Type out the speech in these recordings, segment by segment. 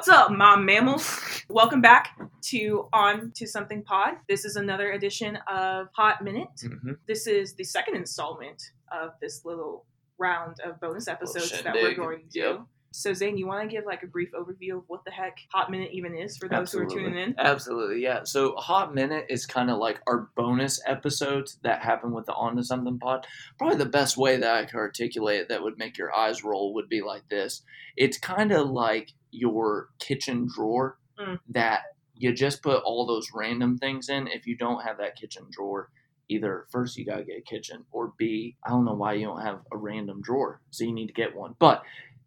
What's up, mom mammals? Welcome back to On to Something Pod. This is another edition of Hot Minute. Mhm. This is the second installment of this little round of bonus episodes that we're shindig. going to do. Yep. So, Zane, you want to give like a brief overview of what the heck Hot Minute even is for those who are tuning in? Absolutely, yeah. So Hot Minute is kind of like our bonus episodes that happen with the On to Something pod. Probably the best way that I could articulate it that would make your eyes roll would be like this. It's kind of like your kitchen drawer Mm. that you just put all those random things in. If you don't have that kitchen drawer, either first you gotta get a kitchen, or B, I don't know why you don't have a random drawer, so you need to get one. But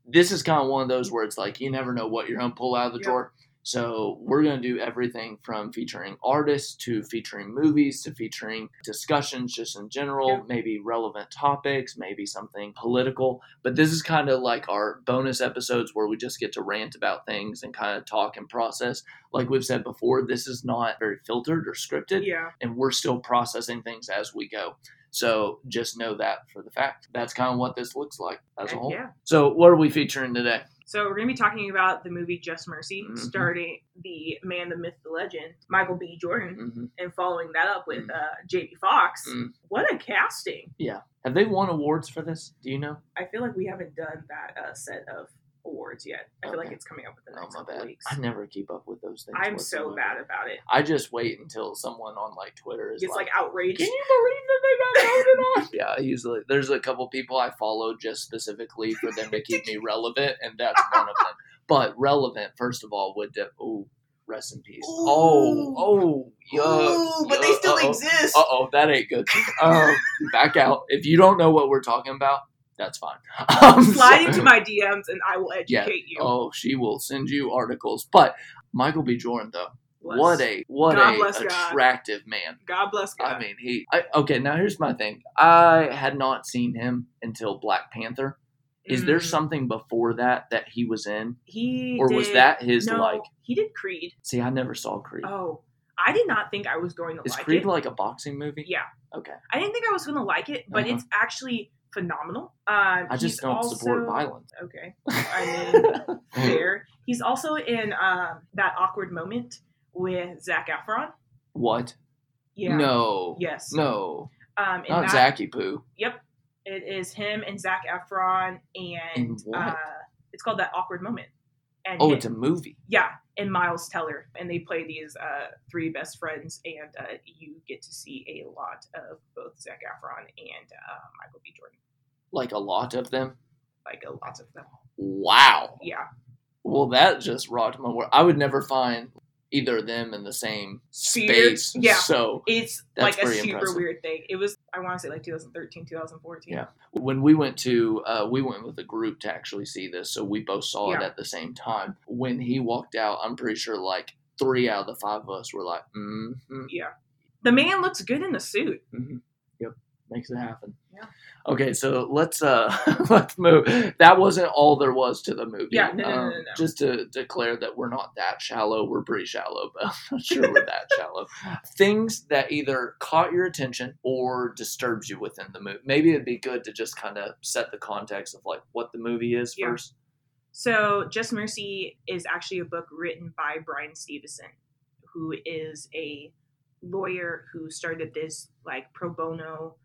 this is kind of one of those where it's like you never know what you're gonna pull out of the drawer. So we're gonna do everything from featuring artists to featuring movies to featuring discussions just in general, Yep. maybe relevant topics, maybe something political. But this is kind of like our bonus episodes where we just get to rant about things and kind of talk and process. Like we've said before, this is not very filtered or scripted Yeah. and we're still processing things as we go. So just know that for the fact. That's kind of what this looks like as a whole. yeah. So what are we featuring today? So we're going to be talking about the movie Just Mercy, Mhm. starring the man, the myth, the legend, Michael B. Jordan, hmm and following that up with uh, Jamie Foxx. Mm. What a casting! Yeah. Have they won awards for this? Do you know? I feel like we haven't done that uh, set of awards yet. I feel like it's coming up within the Oh next couple bad. weeks. I never keep up with those things. I'm so bad about it. I just wait until someone on like Twitter is It's like, like, outraged. "Can you believe that they got voted on?" yeah, usually there's a couple people I follow just specifically for them to keep me relevant, and that's one of them. But relevant, first of all, would de- oh rest in peace. Oh, oh, yuck, Ooh, but they still uh-oh. exist. Uh oh, that ain't good. Um, back out. If you don't know what we're talking about, that's fine. Um, Slide so- into my DMs and I will educate Yeah. you. Oh, she will send you articles. But Michael B. Jordan, though, Bless. what a what God a bless God. attractive man. God bless God. I mean, he. I, okay, now here's my thing. I had not seen him until Black Panther. Is there Mm. something before that that he was in, He or was that his no, like? he did Creed. See, I never saw Creed. Oh, I did not think I was going to Is like Creed it. like a boxing movie? yeah, Okay, I didn't think I was going to like it, but Uh-huh. it's actually phenomenal. Um, I just don't support violence. Okay, I mean, fair. He's also in um, that awkward moment with Zac Efron. what? Yeah. No. Yes. No. Um, in Not that, Zachy Poo. Yep. It is him and Zac Efron, and what? uh, it's called that awkward moment. And Oh, it's a movie. yeah, and Miles Teller, and they play these uh, three best friends, and uh, you get to see a lot of both Zac Efron and uh, Michael B. Jordan, Like a lot of them. like a lots of them. Wow. Yeah, Well, that just rocked my world. I would never find either of them in the same Sphere? space. Yeah. So it's That's like a super impressive. weird thing. It was I want to say like 2013, 2014. Yeah. when we went to, uh, we went with a group to actually see this, so we both saw it at the same time. When he walked out, I'm pretty sure like three out of the five of us were like, mm-hmm, The man looks good in the suit. mm-hmm. Makes it happen. Yeah. Okay, so let's uh let's move. That wasn't all there was to the movie. Yeah, no, no, no, Um, no, no. Just to declare that we're not that shallow. We're pretty shallow, but I'm not sure we're that shallow. Things that either caught your attention or disturbs you within the movie. Maybe it'd be good to just kind of set the context of like what the movie is Yeah. first. So, Just Mercy is actually a book written by Bryan Stevenson, who is a lawyer who started this like pro bono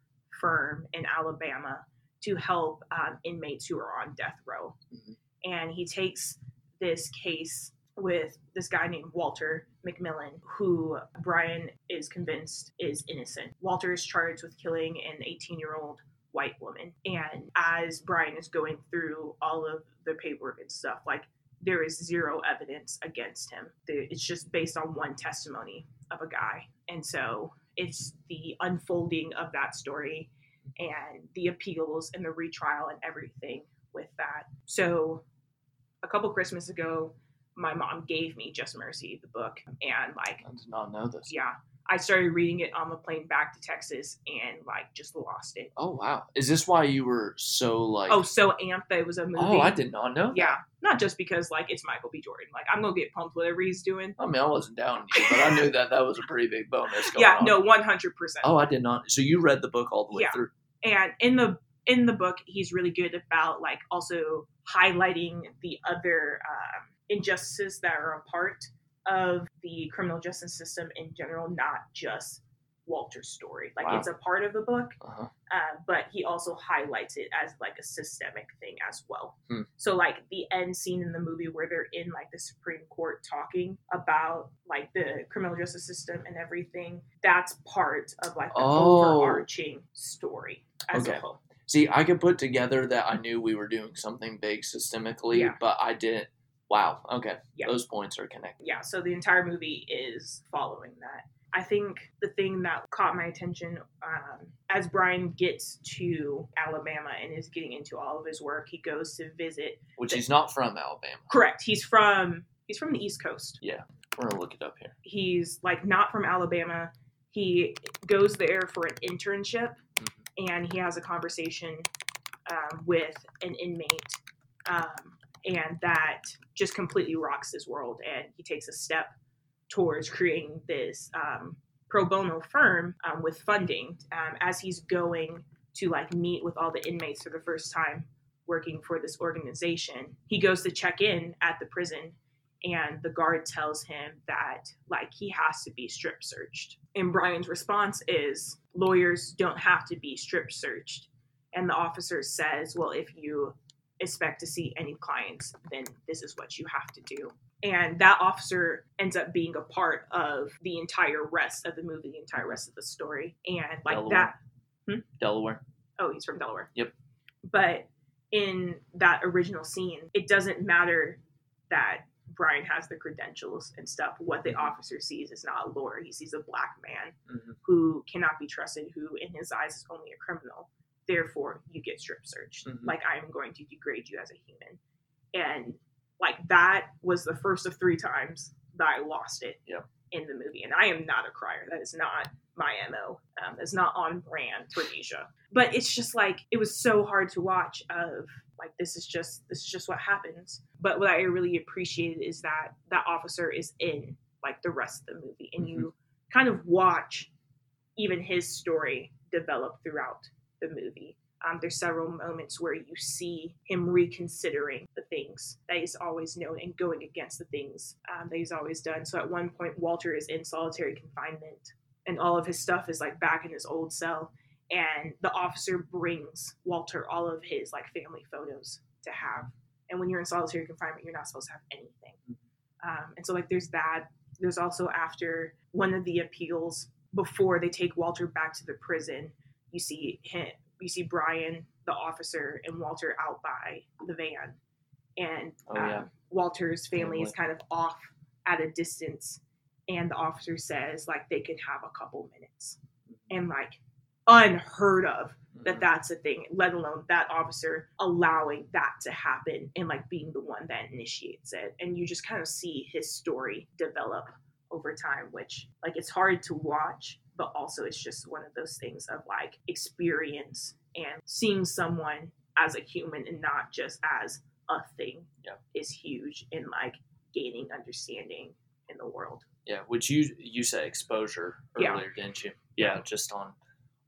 firm in Alabama to help um, inmates who are on death row. Mhm. And he takes this case with this guy named Walter McMillian, who Bryan is convinced is innocent. Walter is charged with killing an 18 year old white woman. And as Bryan is going through all of the paperwork and stuff, like there is zero evidence against him. It's just based on one testimony of a guy. And so it's the unfolding of that story Mm-hmm. and the appeals and the retrial and everything with that. So a couple Christmas ago, my mom gave me Just Mercy, the book, and like, I did not know this. yeah, I started reading it on the plane back to Texas and like just lost it. Oh wow, is this why you were so like? Oh, so amped that it was a movie. oh, I did not know. that. Yeah, not just because like it's Michael B. Jordan. Like I'm gonna get pumped whatever he's doing. I mean, I wasn't down you, but I knew that that was a pretty big bonus. Yeah, on. no, one hundred percent. Oh, I did not. So you read the book all the way Yeah. through. And in the in the book, he's really good about like also highlighting the other um, injustices that are a part of the criminal justice system in general, not just Walter's story. Like Wow. it's a part of the book, Uh-huh. uh, but he also highlights it as like a systemic thing as well. Hmm. So like the end scene in the movie where they're in like the Supreme Court talking about like the criminal justice system and everything, that's part of like the Oh. overarching story as Okay. a whole. See, I could put together that I knew we were doing something big systemically, Yeah. but I didn't. Wow. Okay. Yeah. Those points are connected. yeah, so the entire movie is following that. I think the thing that caught my attention um, as Bryan gets to Alabama and is getting into all of his work, he goes to visit. Which he's not from Alabama. Correct. He's from he's from the East Coast. Yeah, we're gonna look it up here. He's like not from Alabama. He goes there for an internship, Mhm. and he has a conversation um, with an inmate, um, and that just completely rocks his world. And he takes a step towards creating this um, pro bono firm um, with funding um, as he's going to like meet with all the inmates for the first time working for this organization. He goes to check in at the prison and the guard tells him that like he has to be strip searched. And bryan's response is lawyers don't have to be strip searched. And the officer says well if you expect to see any clients then this is what you have to do and that officer ends up being a part of the entire rest of the movie the entire rest of the story and like Delaware. that Delaware. oh he's from delaware Yep. but in that original scene it doesn't matter that bryan has the credentials and stuff what the officer sees is not a lawyer he sees a black man Mhm. who cannot be trusted who in his eyes is only a criminal therefore you get strip searched. Mhm. like i am going to degrade you as a human. And like that was the first of three times that i lost it Yep. in the movie. And i am not a crier. That is not my mo um, it's not on brand for Nisha. but it's just like it was so hard to watch of like this is just this is just what happens. But what i really appreciated is that that officer is in like the rest of the movie. And you kind of watch even his story develop throughout the movie um, there's several moments where you see him reconsidering the things that he's always known and going against the things um, that he's always done. So at one point, Walter is in solitary confinement, and all of his stuff is like back in his old cell. And the officer brings Walter all of his like family photos to have. And when you're in solitary confinement, you're not supposed to have anything. Um, and so like there's that. There's also after one of the appeals before they take Walter back to the prison, you see him, you see Bryan, the officer, and Walter out by the van, and Oh, yeah. um, Walter's family is kind of off at a distance, and the officer says like they can have a couple minutes, and like unheard of that Mhm. that's a thing let alone that officer allowing that to happen and like being the one that initiates it. And you just kind of see his story develop over time which like it's hard to watch but also it's just one of those things of like experience and seeing someone as a human and not just as a thing Yeah. is huge in like gaining understanding in the world Yeah, which you you said exposure Yeah. earlier, didn't you? Yeah, just on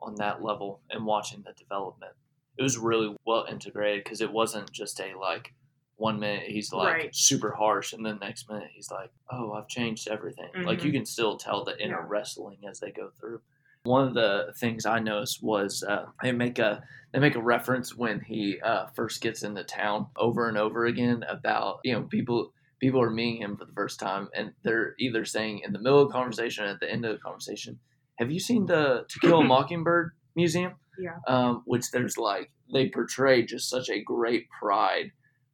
on that level and watching the development. It was really well integrated because it wasn't just a like one minute he's like Right. super harsh and then next minute he's like, "Oh, I've changed everything." Like you can still tell the inner Mm-hmm. Yeah. wrestling as they go through. One of the things I noticed was uh, they make a they make a reference when he uh, first gets into town over and over again about you know people people are meeting him for the first time and they're either saying in the middle of the conversation or at the end of the conversation, "Have you seen the To Kill a Mockingbird museum?" Yeah. Um, which there's like they portray just such a great pride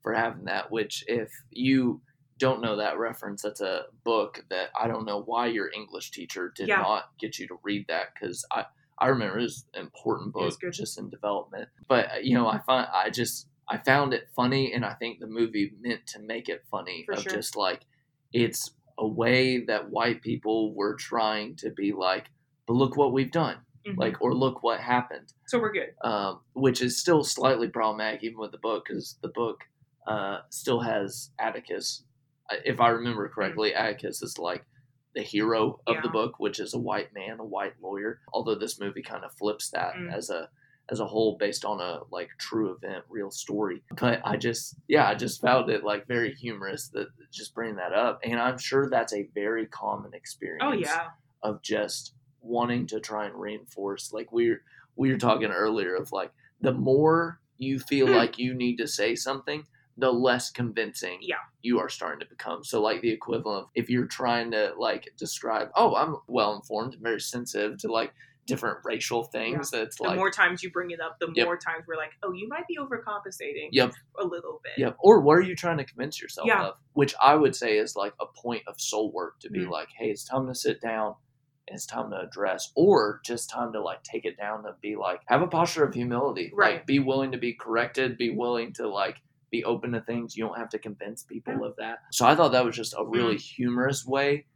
for having that. Which if you don't know that reference, that's a book that I don't know why your English teacher did Yeah. not get you to read that because I I remember it was an important book just in development. But uh, you know, I find I just I found it funny, and I think the movie meant to make it funny For of sure. just like it's a way that white people were trying to be like, but look what we've done, Mhm. like, or look what happened, so we're good um, which is still slightly problematic even with the book because the book uh, still has Atticus. If I remember correctly, Atticus is like the hero of the book, which is a white man, a white lawyer. Although this movie kind of flips that Mm. as a as a whole based on a like true event, real story. But I just yeah, I just found it like very humorous that just bring that up, and I'm sure that's a very common experience. Oh yeah. of just wanting to try and reinforce like we are we were talking earlier of like the more you feel Hmm. like you need to say something the less convincing Yeah. you are starting to become so like the equivalent of if you're trying to like describe oh i'm well informed and very sensitive to like different racial things that's The like more times you bring it up, the Yep. more times we're like, oh, you might be overcompensating. Yep. A little bit. Yep. Or what are you trying to convince yourself Yeah. of? Which I would say is like a point of soul work to be Mm. like, hey, it's time to sit down. It's time to address, or just time to like take it down and be like, have a posture of humility. Like, Right. be willing to be corrected. Be willing to like be open to things. You don't have to convince people of that. So I thought that was just a really Mm. humorous way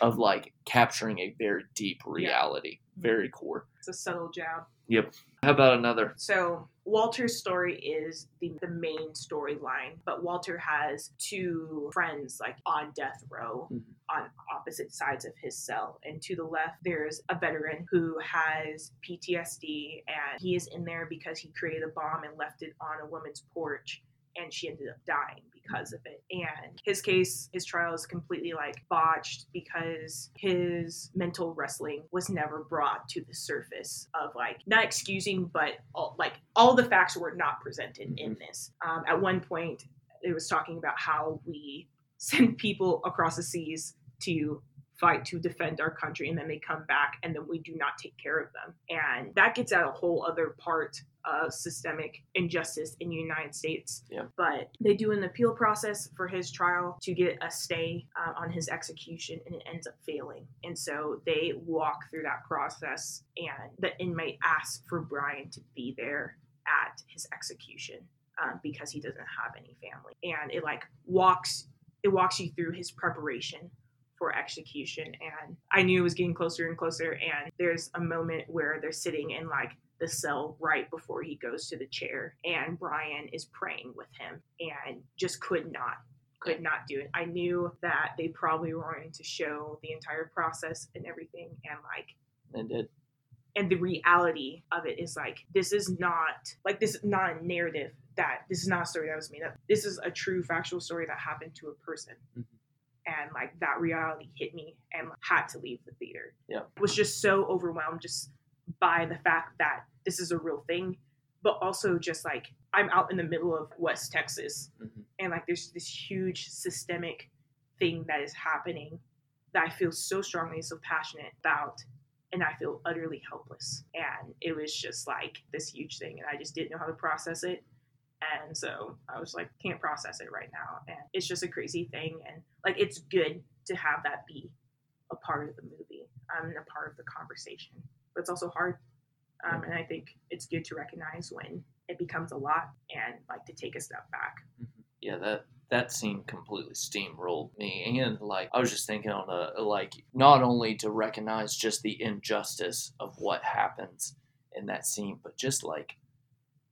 of like capturing a very deep reality, Mm. very core. It's a subtle jab. Yep. How about another? So Walter's story is the, the main storyline, but Walter has two friends like on death row Mhm. on opposite sides of his cell. And to the left, there's a veteran who has PTSD and he is in there because he created a bomb and left it on a woman's porch and she ended up dying because of it. And his case, his trial is completely like botched because his mental wrestling was never brought to the surface of like not excusing, but all, like all the facts were not presented in this. Um, at one point, it was talking about how we send people across the seas to fight to defend our country and then they come back and then we do not take care of them. And that gets at a whole other part of systemic injustice in the united states. Yeah. but they do an appeal process for his trial to get a stay uh, on his execution and it ends up failing. And so they walk through that process and the inmate asks for bryan to be there at his execution um, because he doesn't have any family. And it like walks it walks you through his preparation for execution and i knew it was getting closer and closer and there's a moment where they're sitting in like the cell right before he goes to the chair and bryan is praying with him and just could not could not do it i knew that they probably were going to show the entire process and everything and like And did. and the reality of it is like this is not like this is not a narrative that this is not a story that was made up this is a true factual story that happened to a person Mhm. And like that reality hit me and had to leave the theater Yeah. was just so overwhelmed just by the fact that this is a real thing but also just like i'm out in the middle of west texas Mhm. and like there's this huge systemic thing that is happening that I feel so strongly, so passionate about, and I feel utterly helpless. And it was just like this huge thing, and I just didn't know how to process it. And so I was like, can't process it right now. And it's just a crazy thing. And like, it's good to have that be a part of the movie um, and a part of the conversation, but it's also hard. Um, and I think it's good to recognize when it becomes a lot and like to take a step back. yeah that that scene completely steamrolled me and like i was just thinking on a like not only to recognize just the injustice of what happens in that scene but just like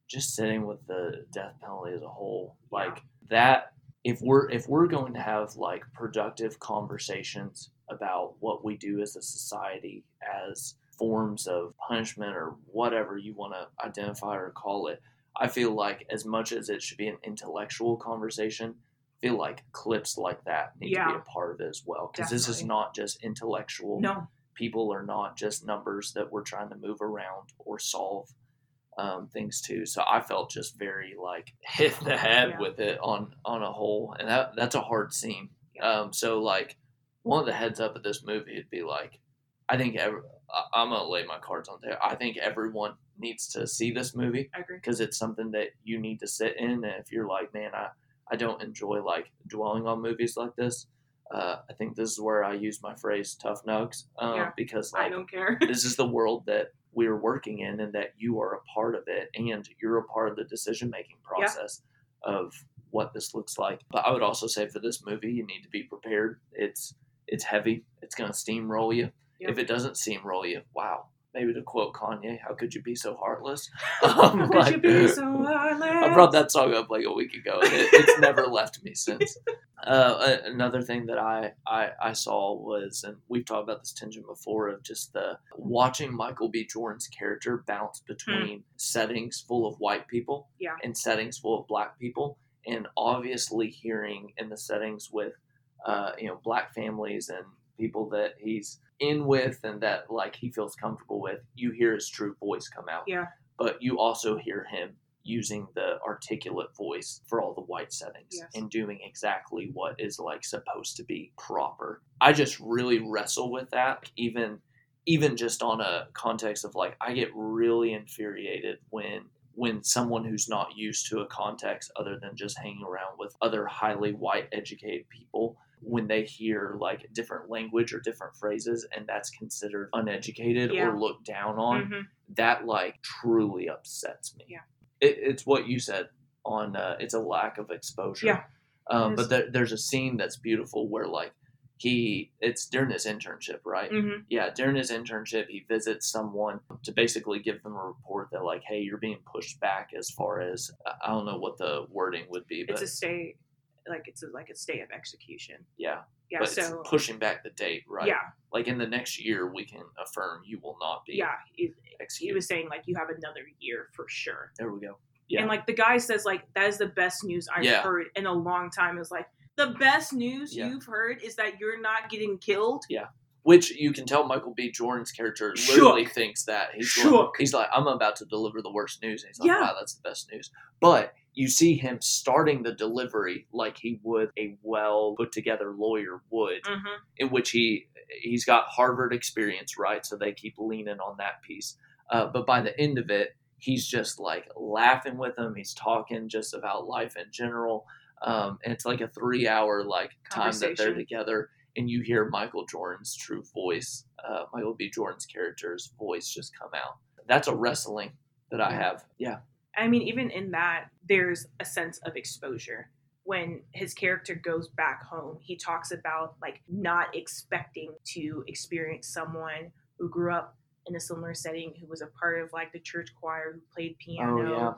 just sitting with the death penalty as a whole like that if we're if we're going to have like productive conversations about what we do as a society as forms of punishment or whatever you want to identify or call it I feel like as much as it should be an intellectual conversation, I feel like clips like that need to be a part of it as well. Because this is not just intellectual. No, People are not just numbers that we're trying to move around or solve um, things too. So I felt just very like hit the head Yeah. with it on on a whole, and that that's a hard scene. Um, so like one of the heads up of this movie would be like, I think every, I- I'm gonna lay my cards on there. I think everyone needs to see this movie I agree. because it's something that you need to sit in. And if you're like, man, I, I don't enjoy like dwelling on movies like this, uh, I think this is where I use my phrase tough nugs um, Yeah. because I don't care. this is the world that we're working in and that you are a part of it and you're a part of the decision making Yeah. process of what this looks like. But I would also say for this movie, you need to be prepared. It's it's heavy. It's gonna steamroll you. Yeah. If it doesn't steamroll you, wow, maybe to quote Kanye, "How could you be so heartless?" How Um, could you be so heartless? I brought that song up like a week ago, and it, it's never left me since. Uh, another thing that I, I I saw was, and we've talked about this tension before, of just the watching Michael B. Jordan's character bounce between settings full of white people Yeah. and settings full of black people, and obviously hearing in the settings with, uh, you know, black families and people that he's in with and that like he feels comfortable with, you hear his true voice come out Yeah. but you also hear him using the articulate voice for all the white settings Yes. and doing exactly what is like supposed to be proper. I just really wrestle with that even even just on a context of like I get really infuriated when when someone who's not used to a context other than just hanging around with other highly white educated people when they hear like different language or different phrases and that's considered uneducated Yeah. or looked down on Mhm. that like truly upsets me. Yeah. It, it's what you said on uh, it's a lack of exposure. Yeah, Um, but there, there's a scene that's beautiful where like he it's during his internship, right? Mhm. Yeah, during his internship, he visits someone to basically give them a report that like, hey, you're being pushed back as far as I don't know what the wording would be, but It's a stay, like it's a, like a stay of execution. yeah, Yeah. but so pushing back the date, right? yeah, Like in the next year, we can affirm you will not be yeah. He, he was saying like you have another year for sure. there we go. Yeah. And like the guy says like that is the best news I've Yeah. heard in a long time. Is like the best news Yeah. you've heard is that you're not getting killed. Yeah. Which you can tell Michael B. Jordan's character Shook. literally thinks that he's like, Shook. he's like, I'm about to deliver the worst news. And he's like, Yeah. wow, that's the best news. But you see him starting the delivery like he would a well put together lawyer would, Mm-hmm. in which he he's got Harvard experience, right? So they keep leaning on that piece. Uh, but by the end of it, he's just like laughing with him. He's talking just about life in general. Um, and it's like a three hour like time that they're together and you hear Michael Jordan's true voice, uh, Michael B. Jordan's character's voice just come out. That's a wrestling that I have. Yeah. I mean, even in that, there's a sense of exposure. When his character goes back home, he talks about like not expecting to experience someone who grew up in a similar setting, who was a part of like the church choir, who played oh, piano, Oh, yeah.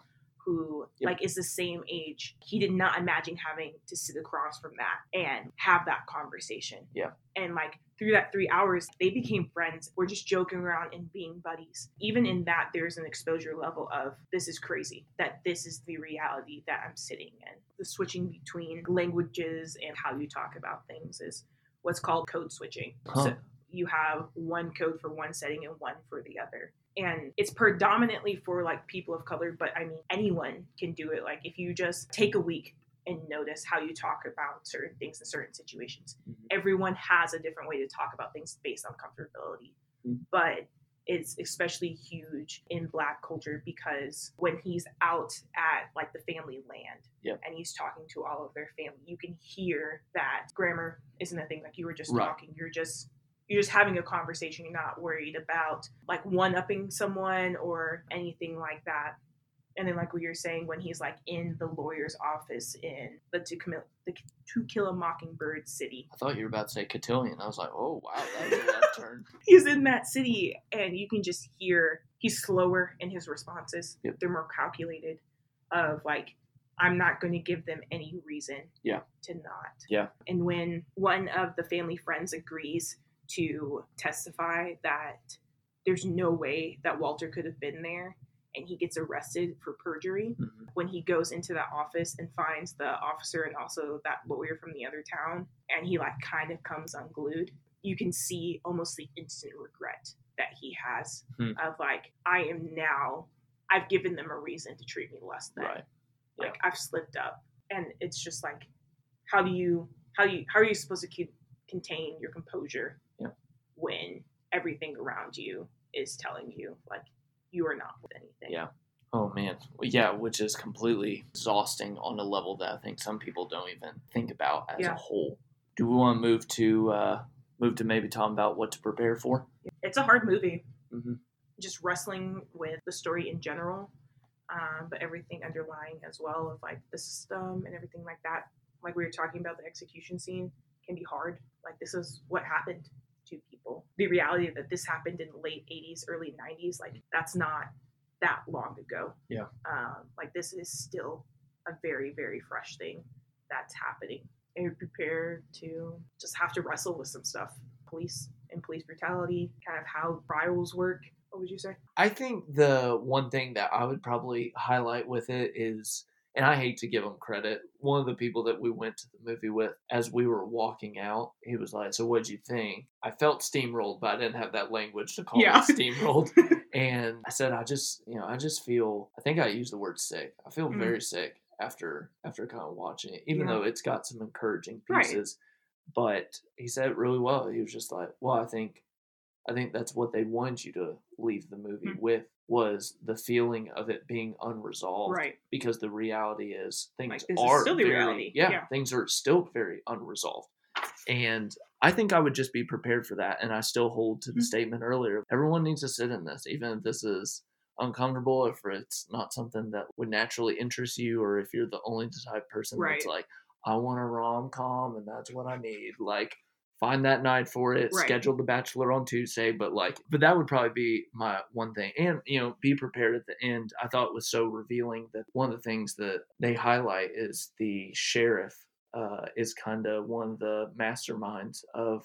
Who Yep. like is the same age. He did not imagine having to sit across from that and have that conversation. Yeah. And like through that three hours, they became friends. We're just joking around and being buddies. Even in that, there's an exposure level of this is crazy, that this is the reality that I'm sitting in. The switching between languages and how you talk about things is what's called code switching. Huh. So you have one code for one setting and one for the other. And it's predominantly for like people of color, but I mean, anyone can do it. Like, if you just take a week and notice how you talk about certain things in certain situations, Mhm. everyone has a different way to talk about things based on comfortability. Mhm. But it's especially huge in black culture because when he's out at like the family land Yep. and he's talking to all of their family, you can hear that grammar isn't a thing. Like you were just Right. talking, you're just you're just having a conversation. You're not worried about like one upping someone or anything like that. And then like what you're saying when he's like in the lawyer's office in the to commit the to kill a mockingbird city. I thought you were about to say cotillion. I was like, oh, wow, that was a left turn. He's in that city and you can just hear he's slower in his responses. Yep. They're more calculated of like I'm not going to give them any reason Yeah. to not. Yeah. And when one of the family friends agrees to testify that there's no way that Walter could have been there and he gets arrested for perjury, Mhm. when he goes into that office and finds the officer and also that lawyer from the other town and he like kind of comes unglued, you can see almost the instant regret that he has Hmm. of like, I am now, I've given them a reason to treat me less than Right. like I've slipped up, and it's just like, how do you how do you how are you supposed to keep, contain your composure Yeah. Around you is telling you like you are not with anything? Yeah. Oh man, yeah, which is completely exhausting on a level that I think some people don't even think about as Yeah. a whole. Do we want to move to uh, move to maybe talking about what to prepare for? It's a hard movie. hmm Just wrestling with the story in general, um, but everything underlying as well of like the system and everything like that. Like we were talking about the execution scene can be hard. Like this is what happened. The reality that this happened in the late 80s, early 90s, like that's not that long ago. Yeah. Um, like this is still a very, very fresh thing that's happening. And you're prepared to just have to wrestle with some stuff. Police and police brutality, kind of how trials work. What would you say? I think the one thing that I would probably highlight with it is, and I hate to give him credit, one of the people that we went to the movie with, as we were walking out, he was like, So what'd you think? I felt steamrolled, but I didn't have that language to call Yeah. it steamrolled. and I said, I just, you know, I just feel, I think I used the word sick. I feel Mm. very sick after after kind of watching it, even Yeah. though it's got some encouraging Right. pieces. But he said it really well. He was just like, Well, I think I think that's what they wanted you to leave the movie Mm. with was the feeling of it being unresolved. Right. Because the reality is things Like, are still the very, reality. Yeah, Yeah. things are still very unresolved. And I think I would just be prepared for that. And I still hold to the Mhm. statement earlier. Everyone needs to sit in this, even if this is uncomfortable, if it's not something that would naturally interest you, or if you're the only type of person that's like, I want a rom com and that's what I need. Like, find that night for it. Right. Schedule the Bachelor on Tuesday, but like, but that would probably be my one thing. And you know, be prepared at the end. I thought it was so revealing that one of the things that they highlight is the sheriff uh, is kind of one of the masterminds of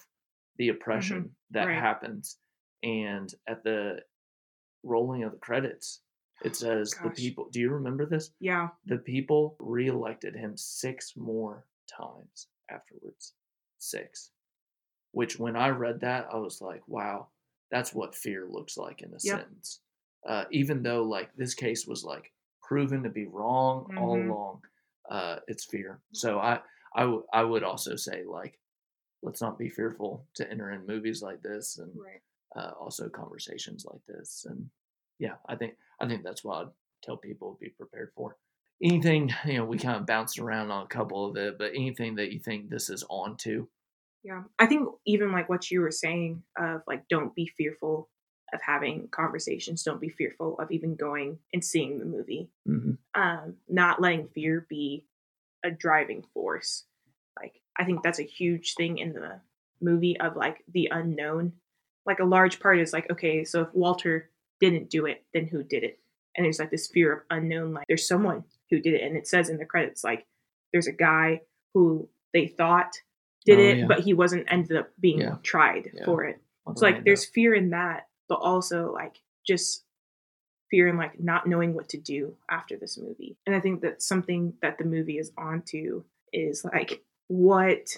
the oppression that Mm-hmm. Right. happens. And at the rolling of the credits, it says the people. Do you remember this? Yeah. the people reelected him six more times afterwards. Six. Which, when I read that, I was like, wow, that's what fear looks like in a Yep. sentence. Uh, even though, like, this case was, like, proven to be wrong all Mhm. along, uh, it's fear. So I, I, w- I would I would also say, like, let's not be fearful to enter in movies like this and Right. uh, also conversations like this. And yeah, I think I think that's what I'd tell people to be prepared for. Anything you know, we kind of bounced around on a couple of it, but anything that you think this is on to, Yeah. I think even like what you were saying of like don't be fearful of having conversations, don't be fearful of even going and seeing the movie. Mhm. Um, not letting fear be a driving force. Like I think that's a huge thing in the movie of like the unknown. Like a large part is like, okay, so if Walter didn't do it, then who did it? And there's like this fear of unknown, like there's someone who did it. And it says in the credits, like there's a guy who they thought did Oh, it, yeah. but he wasn't ended up being Yeah. tried Yeah. for it. on So like there's fear in that, but also like just fear in like not knowing what to do after this movie. And I think that something that the movie is onto is like what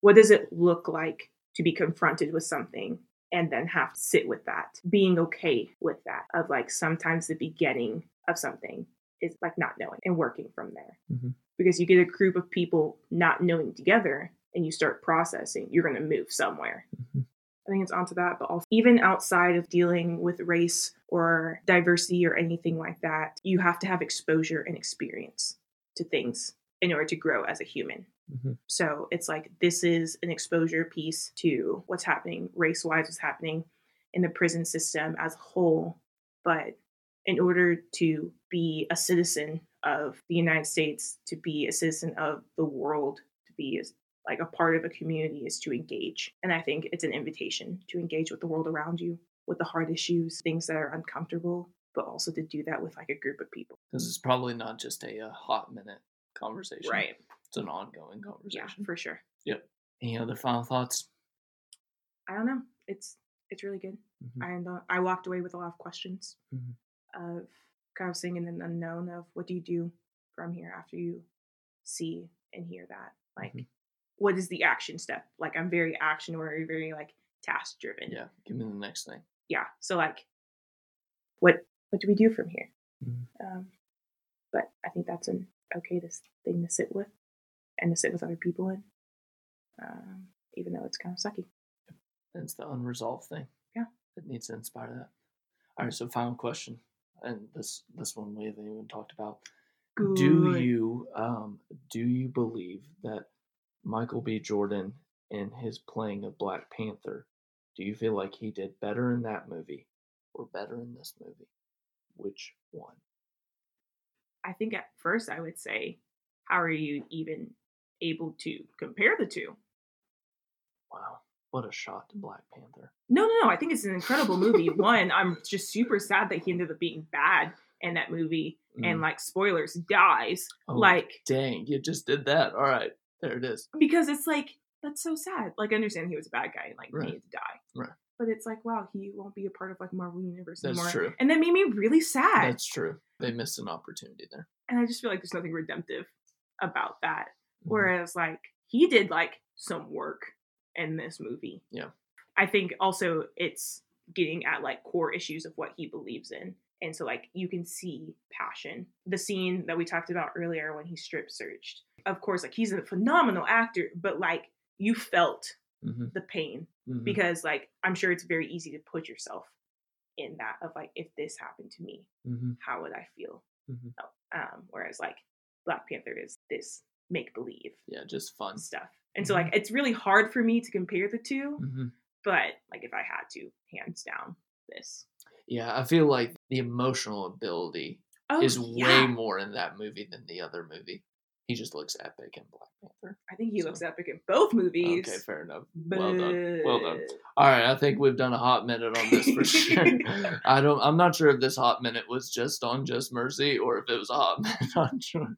what does it look like to be confronted with something and then have to sit with that being okay with that of like sometimes the beginning of something is like not knowing and working from there Mhm. because you get a group of people not knowing together and you start processing you're going to move somewhere Mhm. I think it's onto that, but also even outside of dealing with race or diversity or anything like that, you have to have exposure and experience to things in order to grow as a human. Mhm. So it's like this is an exposure piece to what's happening race wise, what's happening in the prison system as a whole. But in order to be a citizen of the United States, to be a citizen of the world, to be a like a part of a community is to engage. And I think it's an invitation to engage with the world around you, with the hard issues, things that are uncomfortable, but also to do that with like a group of people. This is probably not just a, uh hot minute conversation. Right. It's an ongoing conversation. Yeah, for sure. Yep. Any other final thoughts? I don't know. It's it's really good. Mhm. And uh, I walked away with a lot of questions Mhm. of kind of seeing an unknown of what do you do from here after you see and hear that? Like, Mhm. What is the action step? Like, I'm very action or very like task driven. Yeah, give me the next thing. yeah so like what what do we do from here Mhm. um but i think that's an okay this thing to sit with and to sit with other people in um even though it's kind of sucky And it's the unresolved thing. Yeah. That needs to inspire that. All right, so final question. And this this one we haven't even talked about. Do you um do you believe that Michael B. Jordan in his playing of Black Panther, do you feel like he did better in that movie or better in this movie? Which one? i think at first i would say how are you even able to compare the two Wow. What a shot to Black Panther. No, no, no. I think it's an incredible movie. One, I'm just super sad that he ended up being bad in that movie, and Mm. like spoilers, dies. Oh, Like dang, you just did that. All right, there it is. because it's like that's so sad. Like I understand he was a bad guy and like Right. needed to die. Right. But it's like, wow, he won't be a part of like Marvel Universe That's anymore. true. And that made me really sad. That's true. They missed an opportunity there. and I just feel like there's nothing redemptive about that. Mhm. Whereas like he did like some work in this movie. Yeah. I think also it's getting at like core issues of what he believes in. And so like you can see passion. The scene that we talked about earlier when he strip searched. Of course, like he's a phenomenal actor, but like you felt Mhm, the pain mhm. because like I'm sure it's very easy to put yourself in that of like if this happened to me, Mhm, how would I feel? mhm. Um, whereas like Black Panther is this make believe Yeah, just fun. stuff. And so like it's really hard for me to compare the 2 hmm but like if I had to, hands down, this. Yeah, I feel like the emotional ability Oh, is yeah. way more in that movie than the other movie. He just looks epic in Black Panther. I think he so- looks epic in both movies. Okay, fair enough. But... Well done. Well done. All right, I think we've done a hot minute on this for sure. I don't. I'm not sure if this hot minute was just on Just Mercy or if it was a hot minute on Jordan.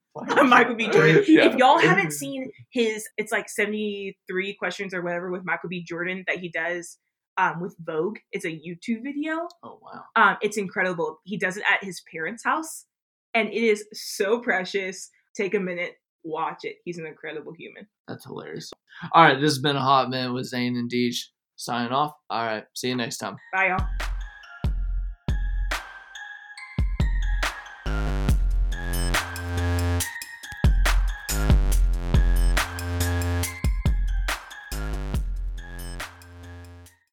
Michael B. Jordan. Yeah. If y'all haven't seen his, it's like 73 questions or whatever with Michael B. Jordan that he does um, with Vogue. It's a YouTube video. Oh wow. Um, it's incredible. He does it at his parents' house, and it is so precious. Take a minute, watch it. He's an incredible human. That's hilarious. All right, this has been a hot minute with Zane and Deej. Signing off. All right, see you next time. Bye, y'all.